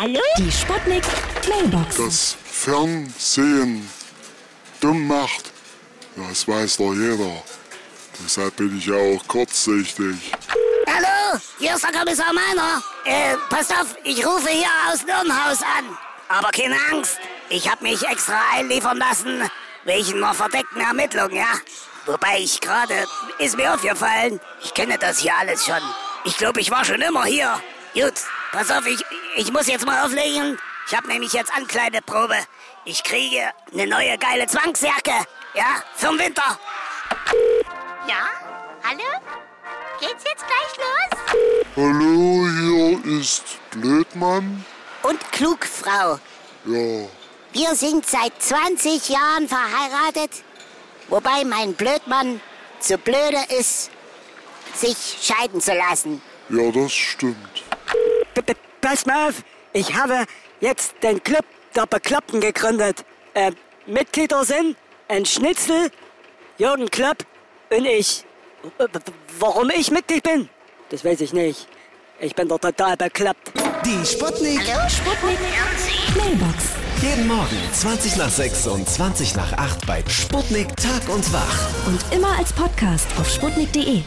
Hallo? Die Sputnik Mailbox. Das Fernsehen dumm macht, das weiß doch jeder. Deshalb bin ich ja auch kurzsichtig. Hallo? Hier ist der Kommissar Meiner. Äh, passt auf, ich rufe hier aus Nürnhaus an. Aber keine Angst, ich habe mich extra einliefern lassen wegen einer verdeckten Ermittlung, ja? Wobei ich gerade, ist mir aufgefallen, ich kenne das hier alles schon. Ich glaube, ich war schon immer hier. Gut, pass auf, ich, ich muss jetzt mal auflegen. Ich habe nämlich jetzt Ankleideprobe. Ich kriege eine neue geile Zwangsjacke. Ja, zum Winter. Ja? Hallo? Geht's jetzt gleich los? Hallo, hier ist Blödmann. Und Klugfrau. Ja, Wir sind seit 20 Jahren verheiratet. Wobei mein Blödmann zu blöde ist, sich scheiden zu lassen. ja, das stimmt. Pass mal auf, ich habe jetzt den Club der Bekloppten gegründet. Äh, Mitglieder sind ein Schnitzel, Jürgen Klopp und ich. Warum ich Mitglied bin, das weiß ich nicht. Ich bin doch total bekloppt. Die Sputnik. Sputnik Mailbox. Jeden Morgen 20 nach 6 und 20 nach 8 bei Sputnik Tag und Wach. Und immer als Podcast auf sputnik.de.